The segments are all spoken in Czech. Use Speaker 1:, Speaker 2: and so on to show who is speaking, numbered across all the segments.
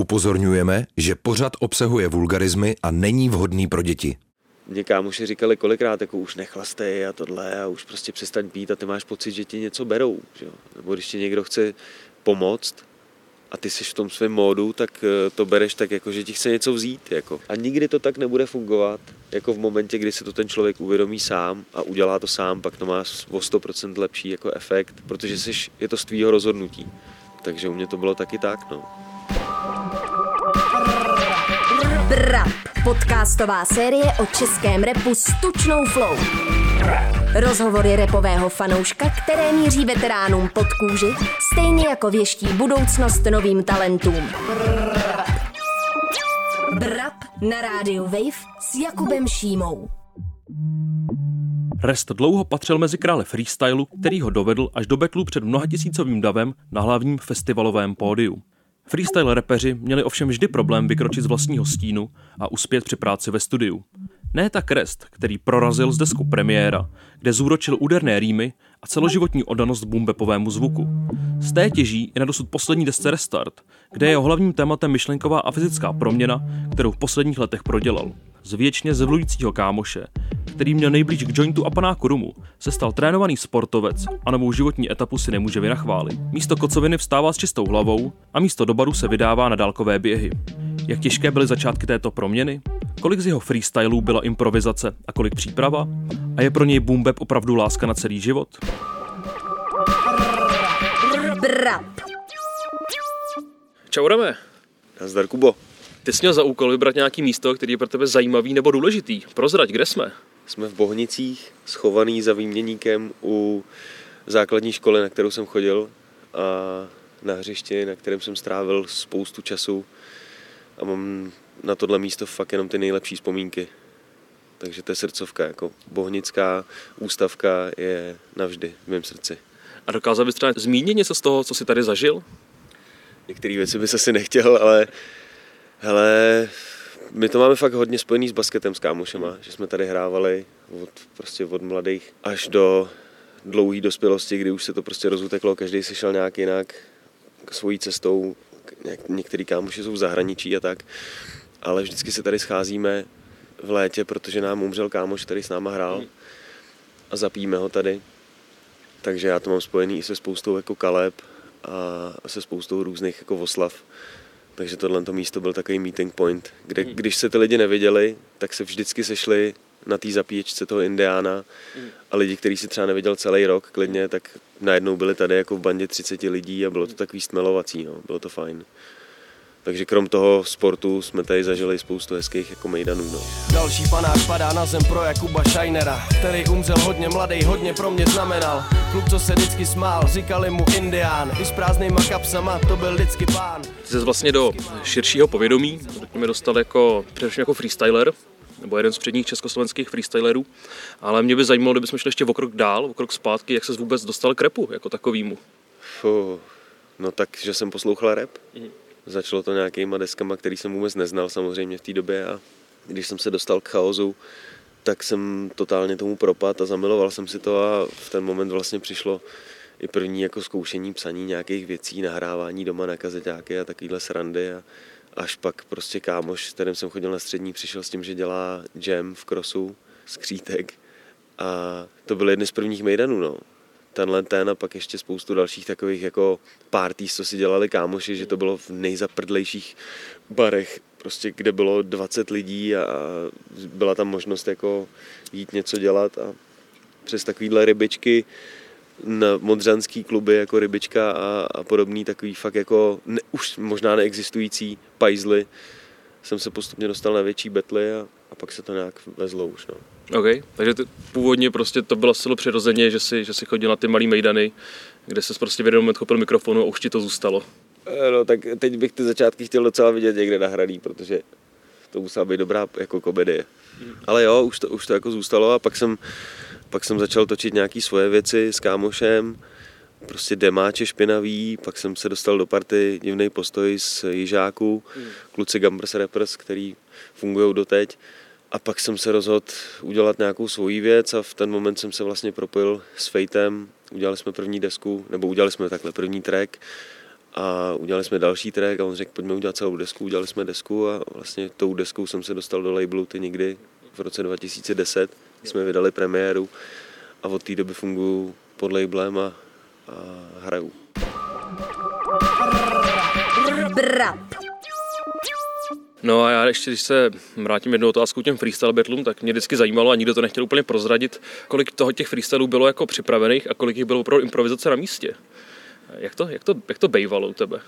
Speaker 1: Upozorňujeme, že pořad obsahuje vulgarizmy a není vhodný pro děti.
Speaker 2: Mě kámoši říkali kolikrát, jako už nechlastej a tohle a už prostě přestaň pít a ty máš pocit, že ti něco berou. Že? Nebo když ti někdo chce pomoct a ty jsi v tom svém módu, tak eh, to bereš tak, jako, že ti chce něco vzít. Jako. A nikdy to tak nebude fungovat, jako v momentě, kdy se to ten člověk uvědomí sám a udělá to sám, pak to má o 100% lepší jako efekt, protože jsi, je to z tvýho rozhodnutí. Takže u mě to bylo taky tak, no.
Speaker 3: Brap, podcastová série o českém repu s tučnou flow. Rozhovory repového fanouška, které míří veteránům pod kůži, stejně jako věští budoucnost novým talentům. Brap na rádiu Wave s Jakubem Šímou.
Speaker 4: Rest dlouho patřil mezi krále freestylu, který ho dovedl až do betlu před mnohatisícovým davem na hlavním festivalovém pódiu. Freestyle repeři měli ovšem vždy problém vykročit z vlastního stínu a uspět při práci ve studiu. Ne tak Rest, který prorazil z desku premiéra, kde zúročil úderné rýmy a celoživotní oddanost boombepovému zvuku. Z té těží i na dosud poslední desce Restart, kde je jeho hlavním tématem myšlenková a fyzická proměna, kterou v posledních letech prodělal. Z věčně zevlujícího kámoše, který měl nejblíž k jointu a panáku rumu, se stal trénovaný sportovec a novou životní etapu si nemůže vynachválit. Místo kocoviny vstává s čistou hlavou a místo do baru se vydává na dálkové běhy. Jak těžké byly začátky této proměny? Kolik z jeho freestylů byla improvizace a kolik příprava? A je pro něj boom bap opravdu láska na celý život? Čau, Rame.
Speaker 2: Nazdar, Kubo.
Speaker 4: Ty jsi měl za úkol vybrat nějaký místo, který je pro tebe zajímavý nebo důležitý. Prozrať, kde jsme?
Speaker 2: Jsme v Bohnicích, schovaný za výměníkem u základní školy, na kterou jsem chodil a na hřišti, na kterém jsem strávil spoustu času a mám na tohle místo fakt jenom ty nejlepší vzpomínky. Takže to je srdcovka, jako bohnická ústavka je navždy v mém srdci.
Speaker 4: A dokázal bys třeba zmínit něco z toho, co jsi tady zažil?
Speaker 2: Některé věci bys asi nechtěl, ale hele, my to máme fakt hodně spojený s basketem s kámošema, že jsme tady hrávali od, prostě od mladých až do dlouhé dospělosti, kdy už se to prostě rozuteklo, každý si šel nějak jinak svojí cestou, některý kámoši jsou v zahraničí a tak, ale vždycky se tady scházíme v létě, protože nám umřel kámoš, který s náma hrál a zapíme ho tady. Takže já to mám spojený i se spoustou jako kaleb a se spoustou různých jako oslav. Takže tohle to místo byl takový meeting point, kde když se ty lidi neviděli, tak se vždycky sešli na té zapíječce toho Indiána a lidi, kteří si třeba neviděl celý rok klidně, tak najednou byli tady jako v bandě 30 lidí a bylo to takový stmelovací, no. bylo to fajn. Takže krom toho sportu jsme tady zažili spoustu hezkých jako mejdanů. No.
Speaker 5: Další panáš padá na zem pro Jakuba Šajnera, který umřel hodně mladý, hodně pro mě znamenal. Kluk, co se vždycky smál, říkali mu Indián, i s prázdnýma kapsama, to byl vždycky pán.
Speaker 4: Ty jsi vlastně do širšího povědomí, mě dostal jako, především jako freestyler, nebo jeden z předních československých freestylerů, ale mě by zajímalo, kdybychom šli ještě o krok dál, o krok zpátky, jak se vůbec dostal k repu jako takovýmu.
Speaker 2: Fuh, no tak, že jsem poslouchal rap. Mm. Začalo to nějakýma deskama, který jsem vůbec neznal samozřejmě v té době a když jsem se dostal k chaosu, tak jsem totálně tomu propad a zamiloval jsem si to a v ten moment vlastně přišlo i první jako zkoušení psaní nějakých věcí, nahrávání doma na kazeťáky a takovýhle srandy a až pak prostě kámoš, s kterým jsem chodil na střední, přišel s tím, že dělá jam v krosu, skřítek a to byl jedny z prvních mejdanů, no tenhle ten a pak ještě spoustu dalších takových jako parties, co si dělali kámoši, že to bylo v nejzaprdlejších barech, prostě kde bylo 20 lidí a byla tam možnost jako jít něco dělat a přes takovýhle rybičky na modřanský kluby jako rybička a, a podobný takový fakt jako ne, už možná neexistující pajzly jsem se postupně dostal na větší betly a, a pak se to nějak vezlo už. No.
Speaker 4: OK, takže ty, původně prostě to bylo zcela přirozeně, že si, že si chodil na ty malý mejdany, kde se prostě v jeden moment chopil mikrofonu a už ti to zůstalo.
Speaker 2: Eh, no tak teď bych ty začátky chtěl docela vidět někde nahraný, protože to musela být dobrá jako komedie. Hmm. Ale jo, už to, už to jako zůstalo a pak jsem, pak jsem začal točit nějaké svoje věci s kámošem, prostě demáče špinavý, pak jsem se dostal do party divný postoj z Jižáků, hmm. kluci Gambers Rappers, který fungují doteď. A pak jsem se rozhodl udělat nějakou svoji věc a v ten moment jsem se vlastně propojil s Fejtem. Udělali jsme první desku, nebo udělali jsme takhle první track A udělali jsme další track a on řekl, pojďme udělat celou desku. Udělali jsme desku a vlastně tou deskou jsem se dostal do labelu ty někdy v roce 2010. Jsme vydali premiéru a od té doby funguji pod labelem a, a hraju.
Speaker 3: Brap.
Speaker 4: No a já ještě, když se vrátím jednou otázku těm freestyle battlům, tak mě vždycky zajímalo a nikdo to nechtěl úplně prozradit, kolik toho těch freestylů bylo jako připravených a kolik jich bylo pro improvizace na místě. Jak to, jak to, jak to bejvalo u tebe?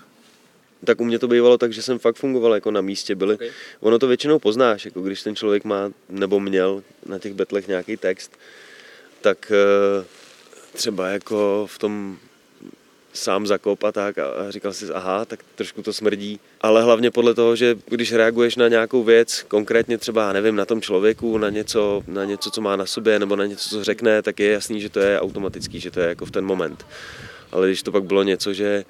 Speaker 2: tak u mě to bývalo tak, že jsem fakt fungoval jako na místě. Byli,
Speaker 4: Okay.
Speaker 2: Ono to většinou poznáš, jako když ten člověk má nebo měl na těch betlech nějaký text, tak eh, třeba jako v tom sám zakop a tak a říkal si, aha, tak trošku to smrdí. Ale hlavně podle toho, že když reaguješ na nějakou věc, konkrétně třeba, nevím, na tom člověku, na něco, na něco, co má na sobě, nebo na něco, co řekne, tak je jasný, že to je automatický, že to je jako v ten moment. Ale když to pak bylo něco, že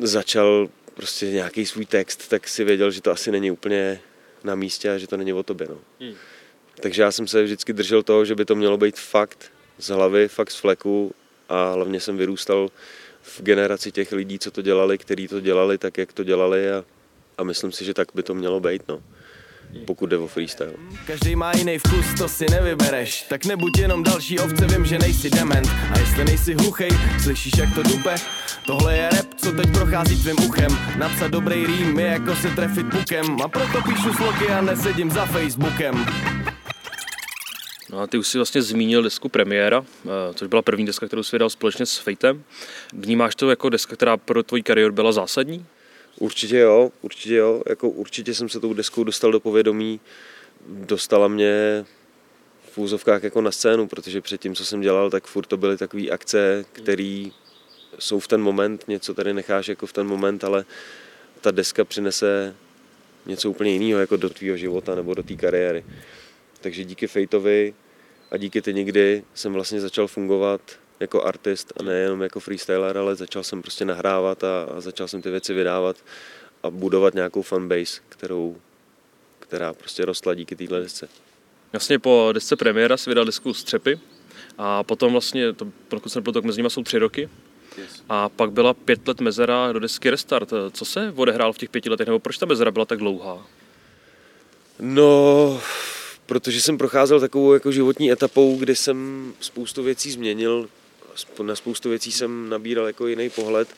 Speaker 2: začal prostě nějaký svůj text, tak si věděl, že to asi není úplně na místě a že to není o tobě. No.
Speaker 4: Hmm.
Speaker 2: Takže já jsem se vždycky držel toho, že by to mělo být fakt z hlavy, fakt z fleku a hlavně jsem vyrůstal v generaci těch lidí, co to dělali, kteří to dělali tak, jak to dělali a, a myslím si, že tak by to mělo být, no. pokud jde o freestyle.
Speaker 5: Každý má jiný vkus, to si nevybereš. Tak nebuď jenom další ovce, vím, že nejsi dement. A jestli nejsi hluchej, slyšíš jak to dupe? Tohle je rap, co teď prochází tvým uchem. Napsat dobrý rým je jako se trefit pukem. A proto píšu sloky a nesedím za Facebookem
Speaker 4: No a ty už si vlastně zmínil desku Premiéra, eh, což byla první deska, kterou jsi vydal společně s Fejtem. Vnímáš to jako deska, která pro tvoji kariéru byla zásadní?
Speaker 2: Určitě jo, určitě jo. Jako určitě jsem se tou deskou dostal do povědomí. Dostala mě v úzovkách jako na scénu, protože předtím, co jsem dělal, tak furt to byly takové akce, které jsou v ten moment, něco tady necháš jako v ten moment, ale ta deska přinese něco úplně jiného jako do tvýho života nebo do té kariéry. Takže díky Fejtovi a díky ty nikdy jsem vlastně začal fungovat jako artist a nejenom jako freestyler, ale začal jsem prostě nahrávat a, a začal jsem ty věci vydávat a budovat nějakou fanbase, kterou, která prostě rostla díky téhle desce.
Speaker 4: Jasně po desce Premiéra si vydal desku Střepy a potom vlastně, to, pokud jsem tak mezi nimi jsou tři roky.
Speaker 2: Yes.
Speaker 4: A pak byla pět let mezera do desky Restart. Co se odehrálo v těch pěti letech, nebo proč ta mezera byla tak dlouhá?
Speaker 2: No, protože jsem procházel takovou jako životní etapou, kdy jsem spoustu věcí změnil, na spoustu věcí jsem nabíral jako jiný pohled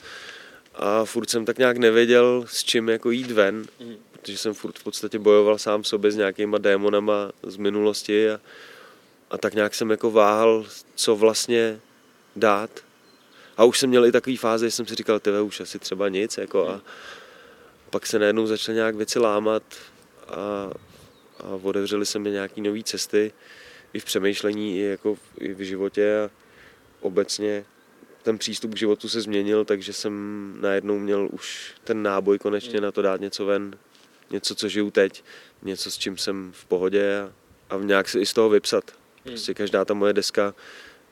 Speaker 2: a furt jsem tak nějak nevěděl, s čím jako jít ven,
Speaker 4: Mhm.
Speaker 2: protože jsem furt v podstatě bojoval sám v sobě s nějakýma démonama z minulosti a, a tak nějak jsem jako váhal, co vlastně dát. A už jsem měl i takový fáze, že jsem si říkal, tebe už asi třeba nic, jako a pak se najednou začaly nějak věci lámat a, a otevřely se mi nějaké nové cesty i v přemýšlení, i, jako v, i v životě a obecně ten přístup k životu se změnil, takže jsem najednou měl už ten náboj konečně na to dát něco ven, něco, co žiju teď, něco, s čím jsem v pohodě a, a nějak se i z toho vypsat. Prostě každá ta moje deska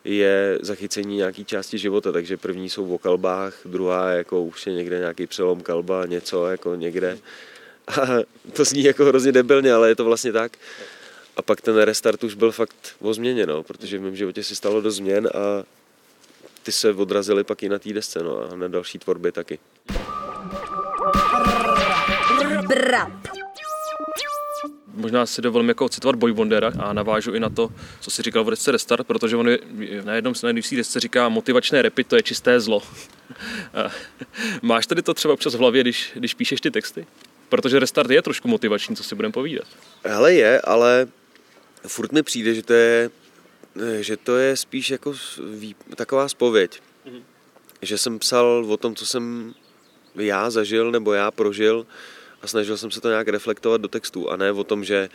Speaker 2: je zachycení nějaký části života, takže první jsou o kalbách, druhá je jako už je někde nějaký přelom kalba, něco jako někde. A to zní jako hrozně debilně, ale je to vlastně tak. A pak ten restart už byl fakt o změně, no, protože v mém životě se stalo dost změn a ty se odrazily pak i na té desce no, a na další tvorbě taky.
Speaker 4: Možná si dovolím jako citovat Boy Wondera a navážu i na to, co si říkal v desce Restart, protože on je- na jednom na jedné desce říká motivačné repy, to je čisté zlo. Máš tady to třeba občas v hlavě, když, když píšeš ty texty? Protože Restart je trošku motivační, co si budeme povídat.
Speaker 2: Hele je, ale furt mi přijde, že to je, že to je spíš jako vý- taková spověď. Že jsem psal o tom, co jsem já zažil nebo já prožil a snažil jsem se to nějak reflektovat do textu a ne o tom, že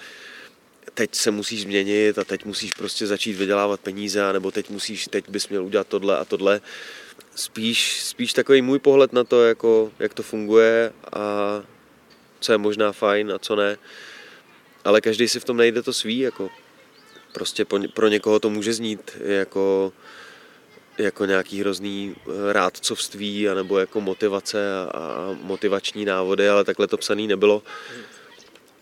Speaker 2: teď se musíš změnit a teď musíš prostě začít vydělávat peníze nebo teď musíš, teď bys měl udělat tohle a tohle. Spíš, spíš takový můj pohled na to, jako, jak to funguje a co je možná fajn a co ne ale každý si v tom najde to svý, jako prostě pro někoho to může znít jako, jako nějaký hrozný eh, rádcovství anebo jako motivace a, a motivační návody, ale takhle to psaný nebylo.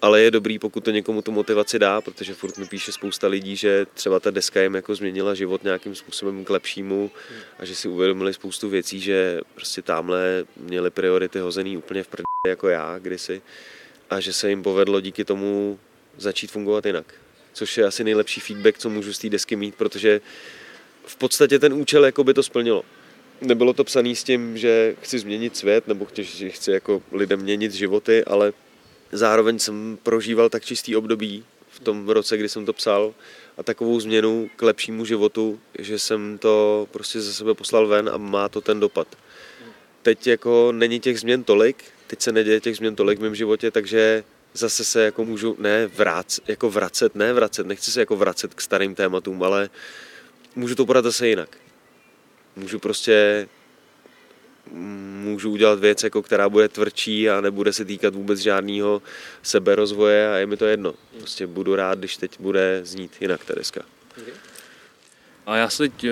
Speaker 2: Ale je dobrý, pokud to někomu tu motivaci dá, protože furt mi píše spousta lidí, že třeba ta deska jim jako změnila život nějakým způsobem k lepšímu a že si uvědomili spoustu věcí, že prostě tamhle měli priority hozený úplně v prdě jako já kdysi a že se jim povedlo díky tomu začít fungovat jinak. Což je asi nejlepší feedback, co můžu z té desky mít, protože v podstatě ten účel jako by to splnilo. Nebylo to psané s tím, že chci změnit svět nebo chci, chci jako lidem měnit životy, ale zároveň jsem prožíval tak čistý období v tom roce, kdy jsem to psal a takovou změnu k lepšímu životu, že jsem to prostě ze sebe poslal ven a má to ten dopad. Teď jako není těch změn tolik, teď se neděje těch změn tolik v mém životě, takže zase se jako můžu ne vrát, jako vracet, ne vracet, nechci se jako vracet k starým tématům, ale můžu to podat zase jinak. Můžu prostě můžu udělat věc, jako která bude tvrdší a nebude se týkat vůbec žádného seberozvoje a je mi to jedno. Prostě budu rád, když teď bude znít jinak ta deska.
Speaker 4: A já se teď eh,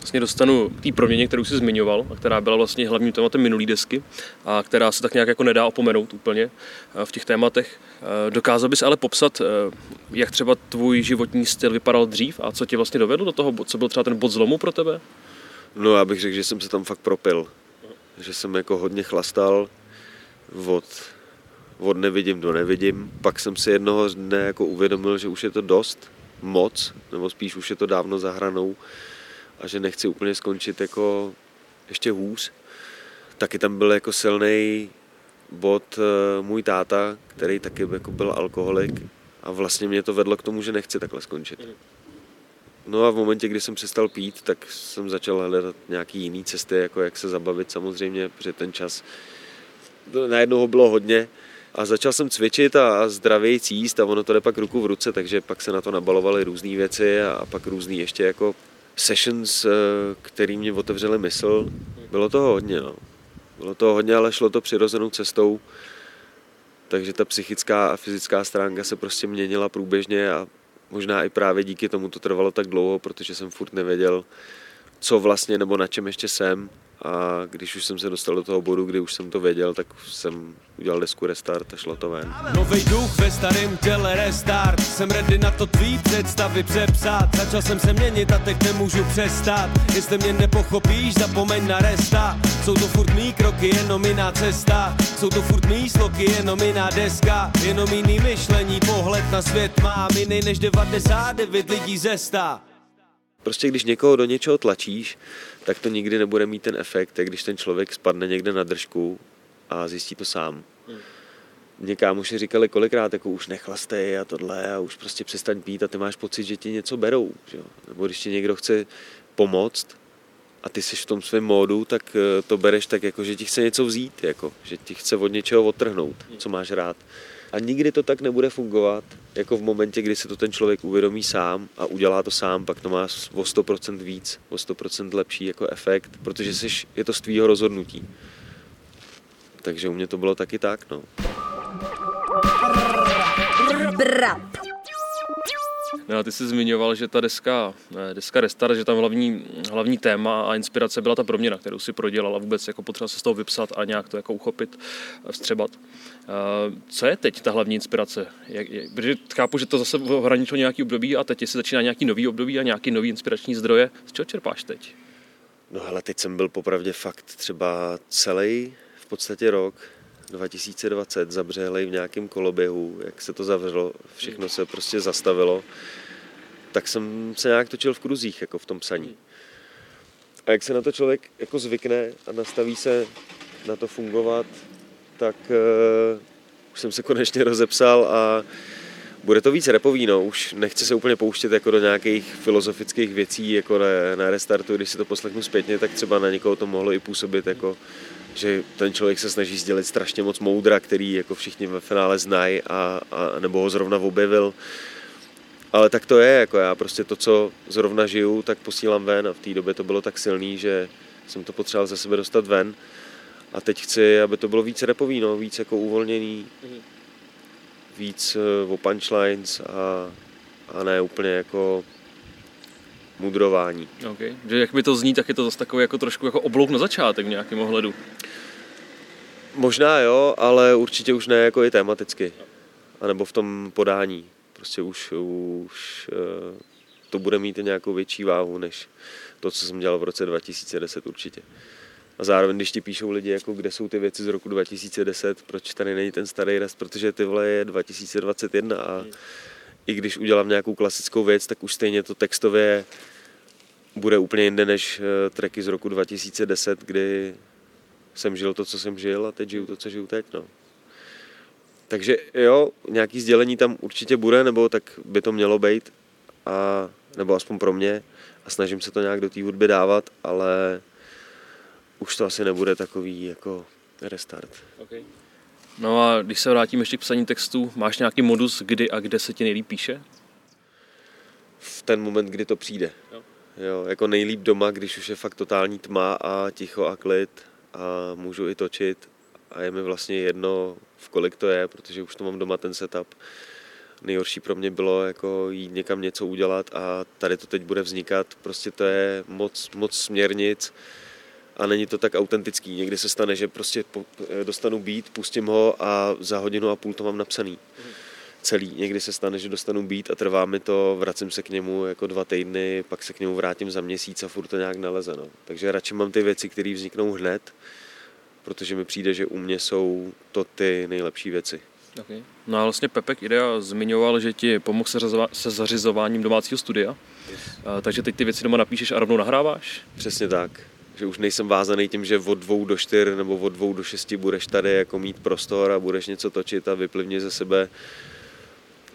Speaker 4: vlastně dostanu k té proměně, kterou jsi zmiňoval, a která byla vlastně hlavním tématem minulý desky a která se tak nějak jako nedá opomenout úplně eh, v těch tématech. Eh, dokázal bys ale popsat, jak třeba tvůj životní styl vypadal dřív a co tě vlastně dovedlo do toho, co byl třeba ten bod zlomu pro tebe?
Speaker 2: No já bych řekl, že jsem se tam fakt propil. Že jsem jako hodně chlastal od, od nevidím do nevidím. Pak jsem si jednoho dne jako uvědomil, že už je to dost, moc, nebo spíš už je to dávno za hranou a že nechci úplně skončit jako ještě hůř. Taky tam byl jako silný bod eh, můj táta, který taky jako byl alkoholik a vlastně mě to vedlo k tomu, že nechci takhle skončit. No a v momentě, kdy jsem přestal pít, tak jsem začal hledat nějaký jiný cesty, jako jak se zabavit samozřejmě, protože ten čas najednou ho bylo hodně a začal jsem cvičit a, zdravěji jíst a ono to jde pak ruku v ruce, takže pak se na to nabalovaly různé věci a, pak různý ještě jako sessions, eh, který mě otevřely mysl. Bylo toho hodně, no. Bylo toho hodně, ale šlo to přirozenou cestou. Takže ta psychická a fyzická stránka se prostě měnila průběžně a možná i právě díky tomu to trvalo tak dlouho, protože jsem furt nevěděl, co vlastně nebo na čem ještě jsem a když už jsem se dostal do toho bodu, kdy už jsem to věděl, tak jsem udělal desku restart a šlo to ven.
Speaker 5: Nový duch ve starém těle restart, jsem ready na to tvý představy přepsat. Začal jsem se měnit a teď nemůžu přestat. Jestli mě nepochopíš, zapomeň na resta. Jsou to furt mý kroky, jenom jiná cesta. Jsou to furt mý sloky, jenom jiná deska. Jenom jiný myšlení, pohled na svět mám jiný než 99 lidí ze 100.
Speaker 2: Prostě když někoho do něčeho tlačíš, tak to nikdy nebude mít ten efekt, jak když ten člověk spadne někde na držku a zjistí to sám. Hmm. Mě kámoši říkali kolikrát, jako už nechlastej a tohle a už prostě přestaň pít a ty máš pocit, že ti něco berou. Že? Nebo když ti někdo chce pomoct a ty jsi v tom svém módu, tak eh, to bereš tak, jako, že ti chce něco vzít, jako, že ti chce od něčeho odtrhnout, co máš rád. A nikdy to tak nebude fungovat, jako v momentě, kdy se to ten člověk uvědomí sám a udělá to sám, pak to má o 100% víc, o 100% lepší jako efekt, protože jsi, je to z tvýho rozhodnutí. Takže u mě to bylo taky tak, no.
Speaker 3: Brap.
Speaker 4: No, ty jsi zmiňoval, že ta deska, deska Restart, že tam hlavní, hlavní téma a inspirace byla ta proměna, kterou si prodělal a vůbec jako potřeba se z toho vypsat a nějak to jako uchopit, vstřebat. Eh, co je teď ta hlavní inspirace? Jak, jak, protože chápu, že to zase ohraničilo nějaký období a teď se začíná nějaký nový období a nějaký nový inspirační zdroje. Z čeho čerpáš teď?
Speaker 2: No hele, teď jsem byl popravdě fakt třeba celý v podstatě rok 2020 zabřelej v nějakém koloběhu, jak se to zavřelo, všechno se prostě zastavilo, tak jsem se nějak točil v kruzích, jako v tom psaní. A jak se na to člověk jako zvykne a nastaví se na to fungovat, tak uh, už jsem se konečně rozepsal a bude to víc repový, no. Už nechci se úplně pouštět jako do nějakých filozofických věcí, jako na, na restartu, když si to poslechnu zpětně, tak třeba na někoho to mohlo i působit jako že ten člověk se snaží sdělit strašně moc moudra, který jako všichni ve finále znají a, a nebo ho zrovna objevil. Ale tak to je, jako já prostě to, co zrovna žiju, tak posílám ven a v té době to bylo tak silný, že jsem to potřeboval ze sebe dostat ven. A teď chci, aby to bylo víc repový, no, víc jako uvolněný, mm-hmm. víc uh, o punchlines a, a ne úplně jako mudrování.
Speaker 4: Okay. Že jak by to zní, tak je to zase takový jako trošku jako oblouk na začátek v nějakém ohledu.
Speaker 2: Možná jo, ale určitě už ne jako i tematicky. anebo v tom podání. Prostě už, už eh, to bude mít nějakou větší váhu, než to, co jsem dělal v roce 2010 určitě. A zároveň, když ti píšou lidi, jako kde jsou ty věci z roku 2010, proč tady není ten starý rest, protože ty vole je 2021 a i když udělám nějakou klasickou věc, tak už stejně to textově bude úplně jinde než eh, tracky z roku 2010, kdy jsem žil to, co jsem žil a teď žiju to, co žiju teď. No. Takže jo, nějaký sdělení tam určitě bude, nebo tak by to mělo být, a, nebo aspoň pro mě a snažím se to nějak do té hudby dávat, ale už to asi nebude takový jako restart. Okay.
Speaker 4: No a když se vrátím ještě k psaní textu, máš nějaký modus, kdy a kde se ti nejlíp píše?
Speaker 2: V ten moment, kdy to přijde. Jo. jo jako nejlíp doma, když už je fakt totální tma a ticho a klid a můžu i točit a je mi vlastně jedno, v kolik to je, protože už to mám doma ten setup. Nejhorší pro mě bylo jako jít někam něco udělat a tady to teď bude vznikat, prostě to je moc, moc směrnic, a není to tak autentický. Někdy se stane, že prostě dostanu beat, pustím ho a za hodinu a půl to mám napsaný. Celý. Někdy se stane, že dostanu beat a trvá mi to, vracím se k němu jako dva týdny, pak se k němu vrátím za měsíc a furt to nějak naleze. No. Takže radši mám ty věci, které vzniknou hned, protože mi přijde, že u mě jsou to ty nejlepší věci.
Speaker 4: Okay. No a vlastně Pepek Idea zmiňoval, že ti pomohl se, se zařizováním domácího studia. Yes. A, takže teď ty věci doma napíšeš a rovnou nahráváš?
Speaker 2: Přesně tak že už nejsem vázaný tím, že od dvou do čtyř nebo od dvou do šesti budeš tady jako mít prostor a budeš něco točit a vyplivně ze sebe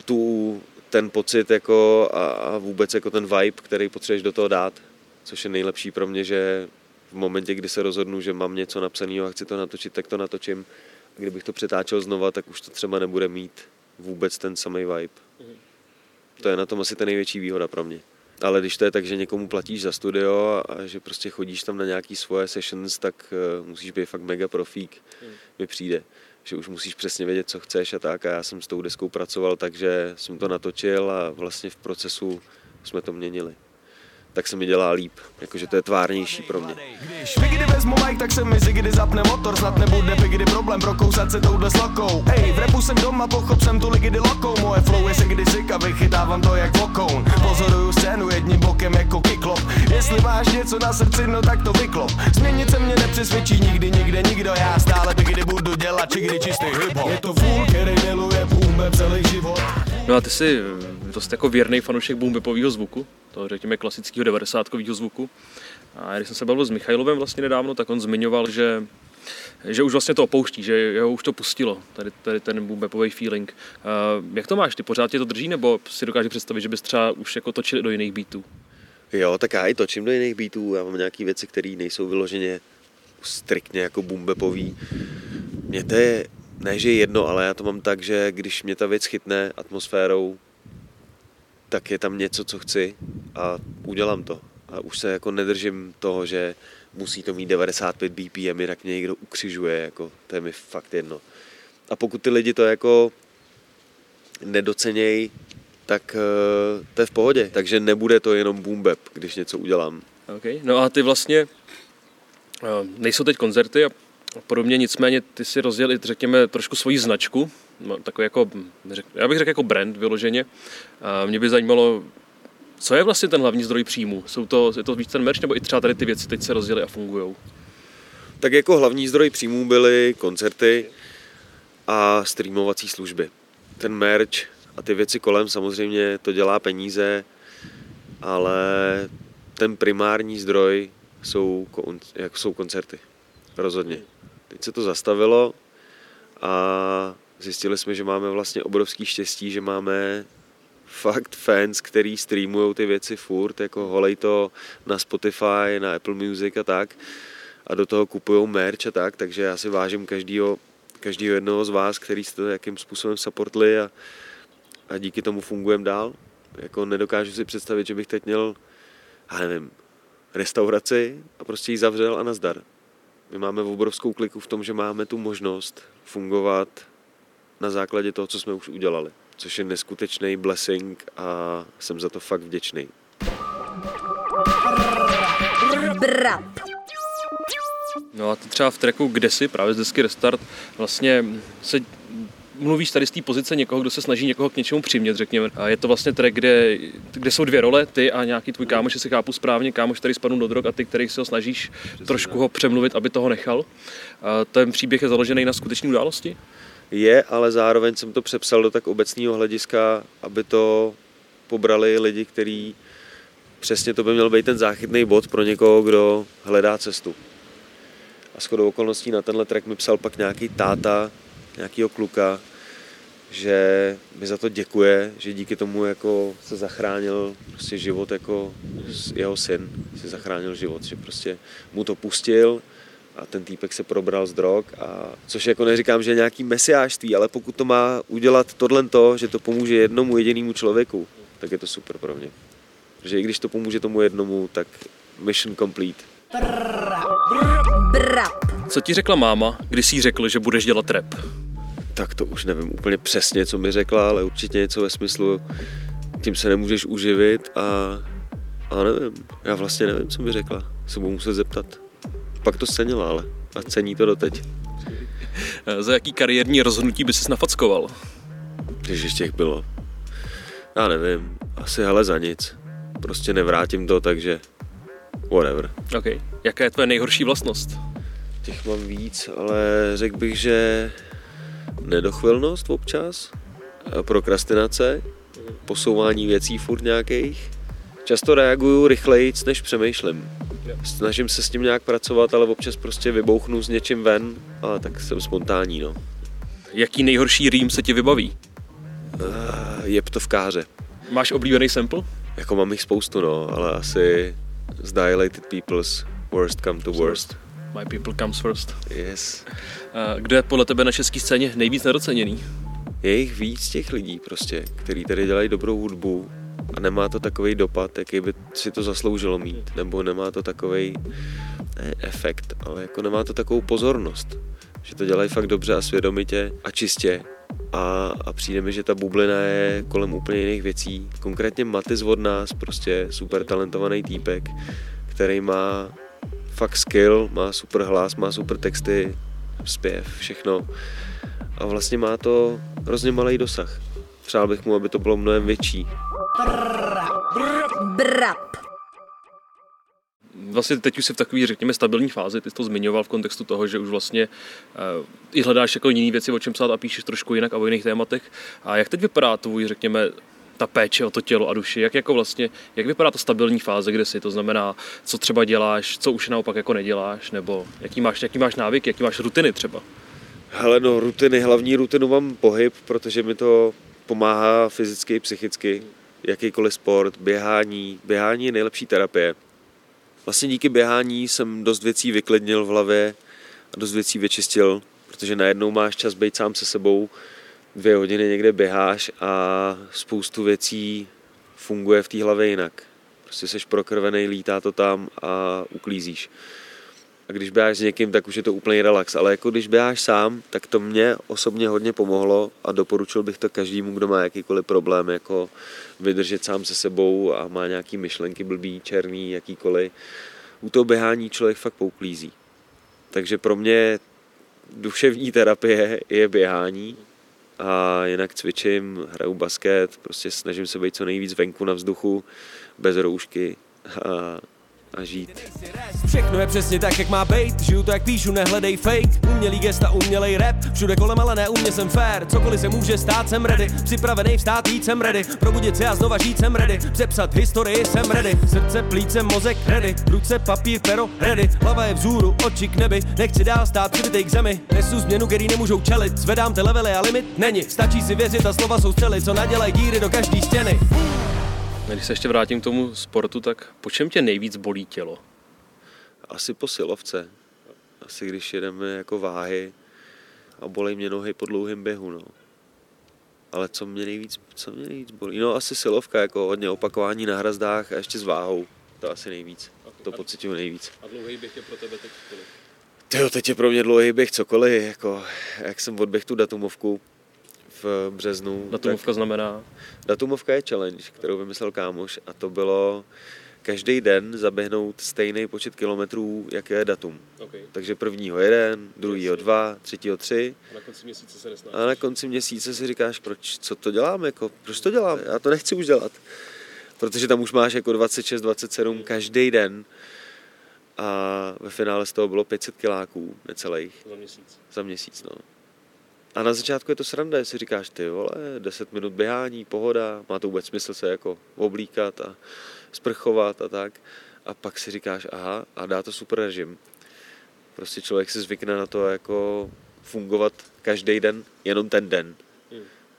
Speaker 2: tu, ten pocit jako a, a vůbec jako ten vibe, který potřebuješ do toho dát, což je nejlepší pro mě, že v momentě, kdy se rozhodnu, že mám něco napsaného a chci to natočit, tak to natočím. A kdybych to přetáčel znova, tak už to třeba nebude mít vůbec ten samý vibe. Mhm. To je na tom asi ta největší výhoda pro mě. Ale když to je tak, že někomu platíš za studio a že prostě chodíš tam na nějaký svoje sessions, tak uh, musíš být fakt mega profík, hmm. mi přijde. Že už musíš přesně vědět, co chceš a tak. A já jsem s tou deskou pracoval, takže jsem to natočil a vlastně v procesu jsme to měnili tak se mi dělá líp. Jakože to je tvárnější pro mě. Když Vigdy vezmu mic, tak se mi zigdy zapne motor, snad nebude Vigdy problém prokousat se touhle slokou. Hej, v repu jsem doma, pochop jsem tu ligidy lokou, moje flow je se kdy syka, vychytávám to jak vokoun. Pozoruju scénu jedním bokem jako kiklop. Jestli máš něco na srdci, no tak to vyklop. Změnit se mě nepřesvědčí nikdy, nikde, nikdo, já stále Vigdy budu dělat, či kdy čistý hip Je to fůl, který miluje boom celý život. No a ty jsi dost jako věrný fanoušek boom zvuku, toho řekněme klasického 90 zvuku. A když jsem se bavil s Michailovem vlastně nedávno, tak on zmiňoval, že že už vlastně to opouští, že jeho už to pustilo, tady, tady ten boomepový feeling. Uh, jak to máš, ty pořád tě to drží, nebo si dokážeš představit, že bys třeba už jako točil do jiných beatů? Jo, tak já i točím do jiných beatů, já mám nějaké věci, které nejsou vyloženě striktně jako boombepový. Mně to je, ne že jedno, ale já to mám tak, že když mě ta věc chytne atmosférou, tak je tam něco, co chci a udělám to. A už se jako nedržím toho, že musí to mít 95 BPM, jinak mě někdo ukřižuje, jako, to je mi fakt jedno. A pokud ty lidi to jako nedocenějí, tak uh, to je v pohodě. Takže nebude to jenom boom bap, když něco udělám.
Speaker 4: Okay. No a ty vlastně, uh, nejsou teď koncerty a podobně, nicméně ty si rozdělil, řekněme, trošku svoji značku, takový jako, já bych řekl jako brand vyloženě. A mě by zajímalo, co je vlastně ten hlavní zdroj příjmu? Jsou to, je to víc ten merch, nebo i třeba tady ty věci teď se rozděly a fungují?
Speaker 2: Tak jako hlavní zdroj příjmů byly koncerty a streamovací služby. Ten merch a ty věci kolem samozřejmě to dělá peníze, ale ten primární zdroj jsou, jak jsou koncerty. Rozhodně. Teď se to zastavilo a zjistili jsme, že máme vlastně obrovský štěstí, že máme fakt fans, který streamují ty věci furt, jako holej to na Spotify, na Apple Music a tak a do toho kupují merch a tak, takže já si vážím každýho, každýho jednoho z vás, který jste to jakým způsobem supportli a, a díky tomu fungujeme dál. Jako nedokážu si představit, že bych teď měl, já nevím, restauraci a prostě ji zavřel a nazdar. My máme obrovskou kliku v tom, že máme tu možnost fungovat na základě toho, co jsme už udělali. Což je neskutečný blessing a jsem za to fakt vděčný.
Speaker 4: No a ty třeba v tracku Kde si, právě z desky Restart, vlastně se mluvíš tady z té pozice někoho, kdo se snaží někoho k něčemu přimět, řekněme. A je to vlastně track, kde, kde jsou dvě role, ty a nějaký tvůj kámoš, jestli chápu správně, kámoš, který spadl do drog a ty, který se ho snažíš Přesně trošku ho přemluvit, aby toho nechal. A ten příběh je založený na skutečné události?
Speaker 2: Je, ale zároveň jsem to přepsal do tak obecného hlediska, aby to pobrali lidi, kteří přesně to by měl být ten záchytný bod pro někoho, kdo hledá cestu. A shodou okolností na tenhle track mi psal pak nějaký táta, nějakýho kluka, že mi za to děkuje, že díky tomu jako se zachránil prostě život jako jeho syn si zachránil život, že prostě mu to pustil a ten týpek se probral z drog a což jako neříkám, že je nějaký mesiářství, ale pokud to má udělat tohle to, že to pomůže jednomu jedinému člověku, tak je to super pro mě. Protože i když to pomůže tomu jednomu, tak mission complete.
Speaker 4: Co ti řekla máma, když jsi řekl, že budeš dělat rap?
Speaker 2: Tak to už nevím úplně přesně, co mi řekla, ale určitě něco ve smyslu, tím se nemůžeš uživit a, a nevím, já vlastně nevím, co mi řekla, se budu muset zeptat. Pak to cenila, ale a cení to doteď.
Speaker 4: Za jaký kariérní rozhodnutí by si nafackoval?
Speaker 2: Když těch bylo. Já nevím, asi hele za nic. Prostě nevrátím to, takže whatever.
Speaker 4: OK. Jaká je tvoje nejhorší vlastnost?
Speaker 2: Těch mám víc, ale řekl bych, že nedochvilnost občas, prokrastinace, posouvání věcí furt nějakých. Často reaguju rychleji, než přemýšlím. Snažím se s tím nějak pracovat, ale občas prostě vybouchnu s něčím ven, a tak jsem spontánní, no.
Speaker 4: Jaký nejhorší rým se ti vybaví?
Speaker 2: Uh, jeb to v káře.
Speaker 4: Máš oblíbený sample?
Speaker 2: Jako mám jich spoustu, no, ale asi z Dilated People's Worst Come to Worst.
Speaker 4: My people comes first.
Speaker 2: Yes.
Speaker 4: Kdo je podle tebe na české scéně nejvíc nedoceněný?
Speaker 2: Je jich víc těch lidí prostě, kteří tady dělají dobrou hudbu a nemá to takový dopad, jaký by si to zasloužilo mít, nebo nemá to takový ne, efekt, ale jako nemá to takovou pozornost, že to dělají fakt dobře a svědomitě a čistě a, a přijde mi, že ta bublina je kolem úplně jiných věcí. Konkrétně Matis od nás, prostě super talentovaný týpek, který má fakt skill, má super hlas, má super texty, zpěv, všechno. A vlastně má to hrozně malý dosah. Přál bych mu, aby to bylo mnohem větší.
Speaker 3: Brap.
Speaker 4: Vlastně teď už jsi v takové, řekněme, stabilní fázi, ty jsi to zmiňoval v kontextu toho, že už vlastně uh, i hledáš jako jiné věci, o čem psát a píšeš trošku jinak a o jiných tématech. A jak teď vypadá tvůj, řekněme, ta péče o to tělo a duši, jak jako vlastně, jak vypadá ta stabilní fáze, kde si, to znamená, co třeba děláš, co už naopak jako neděláš, nebo jaký máš, jaký máš návyk, jaký máš rutiny třeba?
Speaker 2: Hele no, rutiny, hlavní rutinu mám pohyb, protože mi to pomáhá fyzicky i psychicky. Jakýkoliv sport, běhání. Běhání je nejlepší terapie. Vlastně díky běhání jsem dost věcí vyklidnil v hlavě a dost věcí vyčistil, protože najednou máš čas být sám se sebou, dvě hodiny někde běháš a spoustu věcí funguje v té hlavě jinak. Prostě jsi prokrvený, lítá to tam a uklízíš. A když běháš s někým, tak už je to úplný relax. Ale jako když běháš sám, tak to mě osobně hodně pomohlo a doporučil bych to každému, kdo má jakýkoliv problém, jako vydržet sám se sebou a má nějaký myšlenky blbý, černý, jakýkoliv. U toho běhání člověk fakt pouklízí. Takže pro mě duševní terapie je běhání a jinak cvičím, hraju basket, prostě snažím se být co nejvíc venku na vzduchu, bez roušky a a žít.
Speaker 5: Všechno je přesně tak, jak má být, žiju to, jak píšu, nehledej fake. Umělý gesta, umělej rap, všude kolem, ale ne u mě jsem fair. Cokoliv se může stát, jsem ready, připravený vstát, jít jsem ready, probudit se a znova žít jsem ready, přepsat historii jsem ready, srdce, plíce, mozek ready, ruce, papír, pero ready, hlava je vzhůru, oči k nebi, nechci dál stát přibitej k zemi, nesu změnu, který nemůžou čelit, zvedám ty levely a limit není, stačí si věřit a slova jsou střely, co nadělají díry do každý stěny.
Speaker 4: Když se ještě vrátím k tomu sportu, tak po čem tě nejvíc bolí tělo?
Speaker 2: Asi po silovce. Asi když jedeme jako váhy a bolí mě nohy po dlouhém běhu, no. Ale co mě nejvíc, co mě nejvíc bolí? No asi silovka, jako hodně opakování na hrazdách a ještě s váhou. To asi nejvíc. Okay. To pocituju nejvíc.
Speaker 4: A dlouhý běh je pro tebe teď kolik?
Speaker 2: Tyjo, teď je pro mě dlouhý běh cokoliv, jako jak jsem odběh tu datumovku, v březnu.
Speaker 4: Datumovka tak znamená?
Speaker 2: Datumovka je challenge, kterou vymyslel kámoš a to bylo, každý den zaběhnout stejný počet kilometrů, jaké je datum.
Speaker 4: Okay.
Speaker 2: Takže prvního jeden, druhýho dva, třetího tři.
Speaker 4: A na konci měsíce se nesnáš.
Speaker 2: A na konci měsíce si říkáš, proč, co to dělám, jako, proč to dělám, já to nechci už dělat. Protože tam už máš jako 26, 27 každý den a ve finále z toho bylo 500 kiláků necelých.
Speaker 4: Za měsíc.
Speaker 2: Za měsíc, no. A na začátku je to sranda, si říkáš, ty vole, 10 minut běhání, pohoda, má to vůbec smysl se jako oblíkat a sprchovat a tak. A pak si říkáš, aha, a dá to super režim. Prostě člověk si zvykne na to jako fungovat každý den, jenom ten den.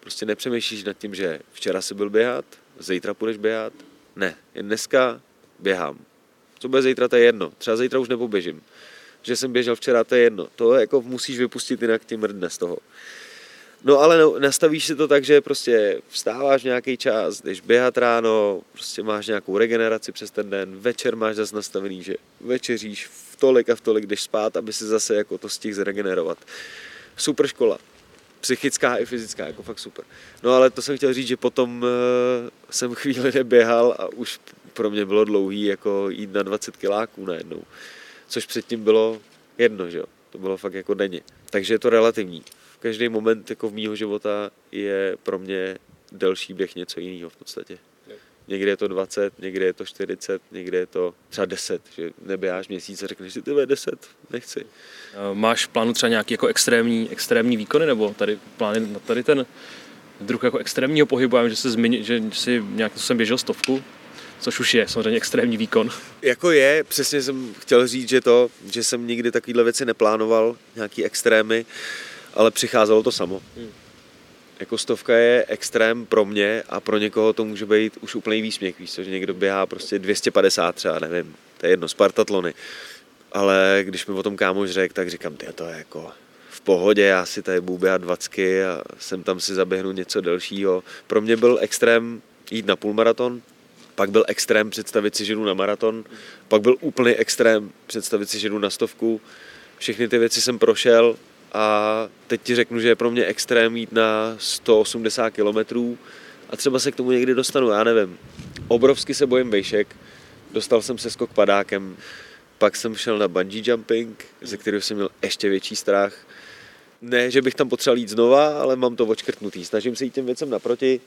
Speaker 2: Prostě nepřemýšlíš nad tím, že včera si byl běhat, zítra půjdeš běhat. Ne, jen dneska běhám. Co bude zítra, to je jedno. Třeba zítra už nepoběžím. Že jsem běžel včera, to je jedno. To jako musíš vypustit, jinak ti mrdne z toho. No ale no, nastavíš si to tak, že prostě vstáváš nějaký čas, jdeš běhat ráno, prostě máš nějakou regeneraci přes ten den, večer máš zase nastavený, že večeříš v tolik a v tolik jdeš spát, aby si zase jako to stihl zregenerovat. Super škola. Psychická i fyzická, jako fakt super. No ale to jsem chtěl říct, že potom uh, jsem chvíli neběhal a už pro mě bylo dlouhý jako jít na 20 kiláků najednou. Což předtím bylo jedno, že jo. To bylo fakt jako denně. Takže je to relativní každý moment jako v mýho života je pro mě delší běh něco jiného v podstatě. Někdy je to 20, někdy je to 40, někdy je to třeba 10, že neběháš měsíc a řekneš si, ty 10, nechci.
Speaker 4: Máš v plánu třeba nějaký jako extrémní, extrémní výkony, nebo tady plány na tady ten druh jako extrémního pohybu, já vím, že, se zmíní, že si nějak jsem běžel stovku, což už je samozřejmě extrémní výkon.
Speaker 2: Jako je, přesně jsem chtěl říct, že to, že jsem nikdy takovýhle věci neplánoval, nějaký extrémy, ale přicházelo to samo. Hmm. Jako stovka je extrém pro mě a pro někoho to může být už úplný výsměch, víš že někdo běhá prostě 250 třeba, nevím, to je jedno, Spartatlony. Ale když mi o tom kámoš řekl, tak říkám, ty to je jako v pohodě, já si tady budu běhat 20 a sem tam si zaběhnu něco delšího. Pro mě byl extrém jít na půlmaraton, pak byl extrém představit si, že jdu na maraton, pak byl úplný extrém představit si, že jdu na stovku. Všechny ty věci jsem prošel, a teď ti řeknu, že je pro mě extrém jít na 180 km a třeba se k tomu někdy dostanu, já nevím. Obrovsky se bojím vejšek, dostal jsem se skok padákem, pak jsem šel na bungee jumping, ze kterého jsem měl ještě větší strach. Ne, že bych tam potřeboval jít znova, ale mám to očkrtnutý. Snažím se jít těm věcem naproti,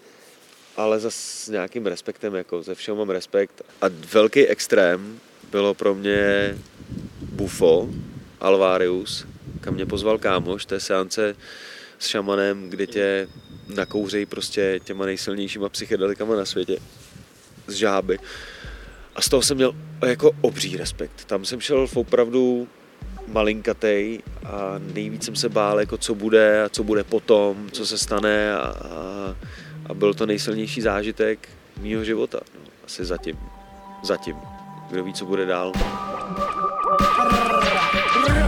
Speaker 2: ale za s nějakým respektem, jako ze všeho mám respekt. A velký extrém bylo pro mě Bufo, Alvarius, kam mě pozval kámoš, je seance s šamanem, kde tě nakouřej prostě těma nejsilnějšíma psychedelikama na světě z žáby. A z toho jsem měl jako obří respekt. Tam jsem šel opravdu malinkatej a nejvíc jsem se bál, jako co bude a co bude potom, co se stane a, a, a byl to nejsilnější zážitek mýho života. No, asi zatím. Zatím. Kdo ví, co bude dál.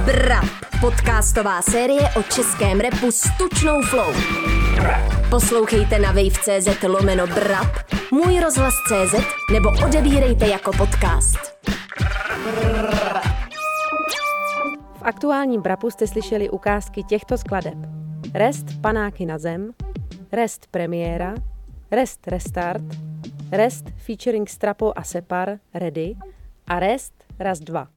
Speaker 3: Brap, podcastová série o českém repu s tučnou flow. Poslouchejte na wave.cz lomeno Brap, můj rozhlas.cz nebo odebírejte jako podcast.
Speaker 6: V aktuálním Brapu jste slyšeli ukázky těchto skladeb. Rest Panáky na zem, Rest Premiéra, Rest Restart, Rest featuring Strapo a Separ Ready a Rest Raz 2.